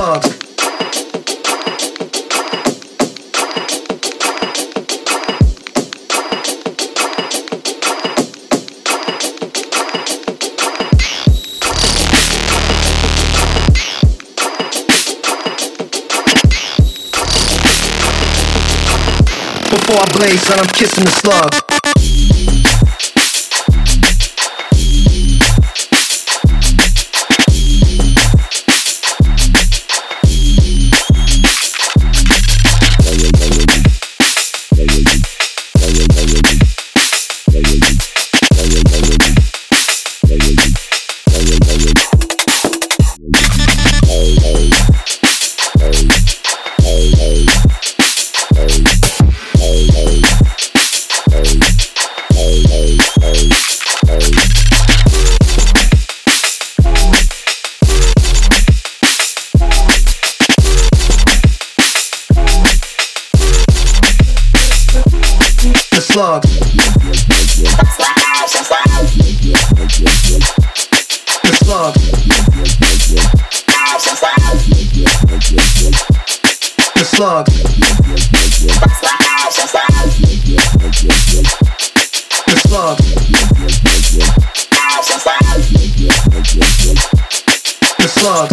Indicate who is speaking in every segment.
Speaker 1: Before I blaze, son, I'm kissing the slugs. plug. The plug. The plug. The plug. The plug.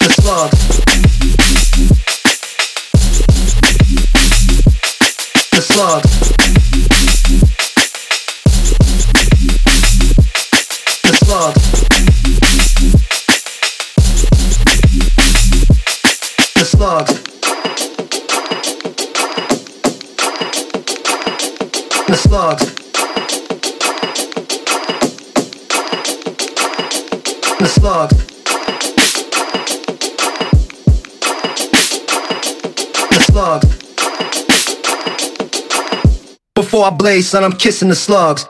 Speaker 1: The plug. the plug. The plug. The plug. The plug. The plug. The plug. Before I blaze, son, I'm kissing the slugs.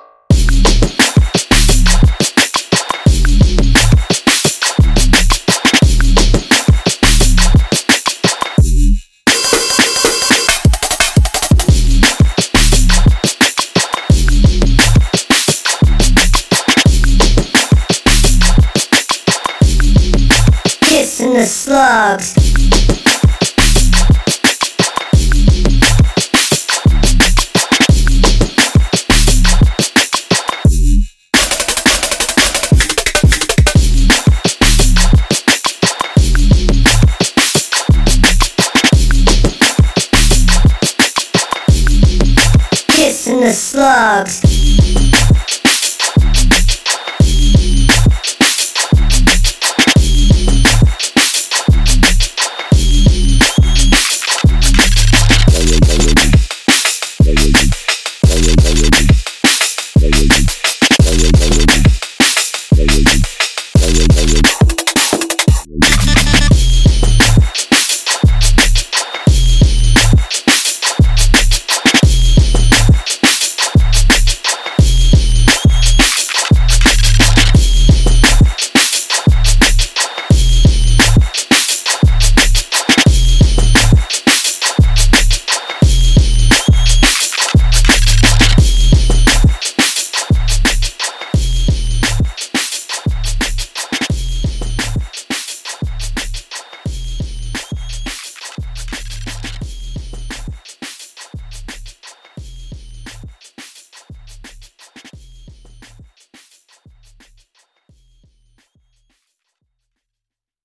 Speaker 2: Kissing the slugs. the slugs.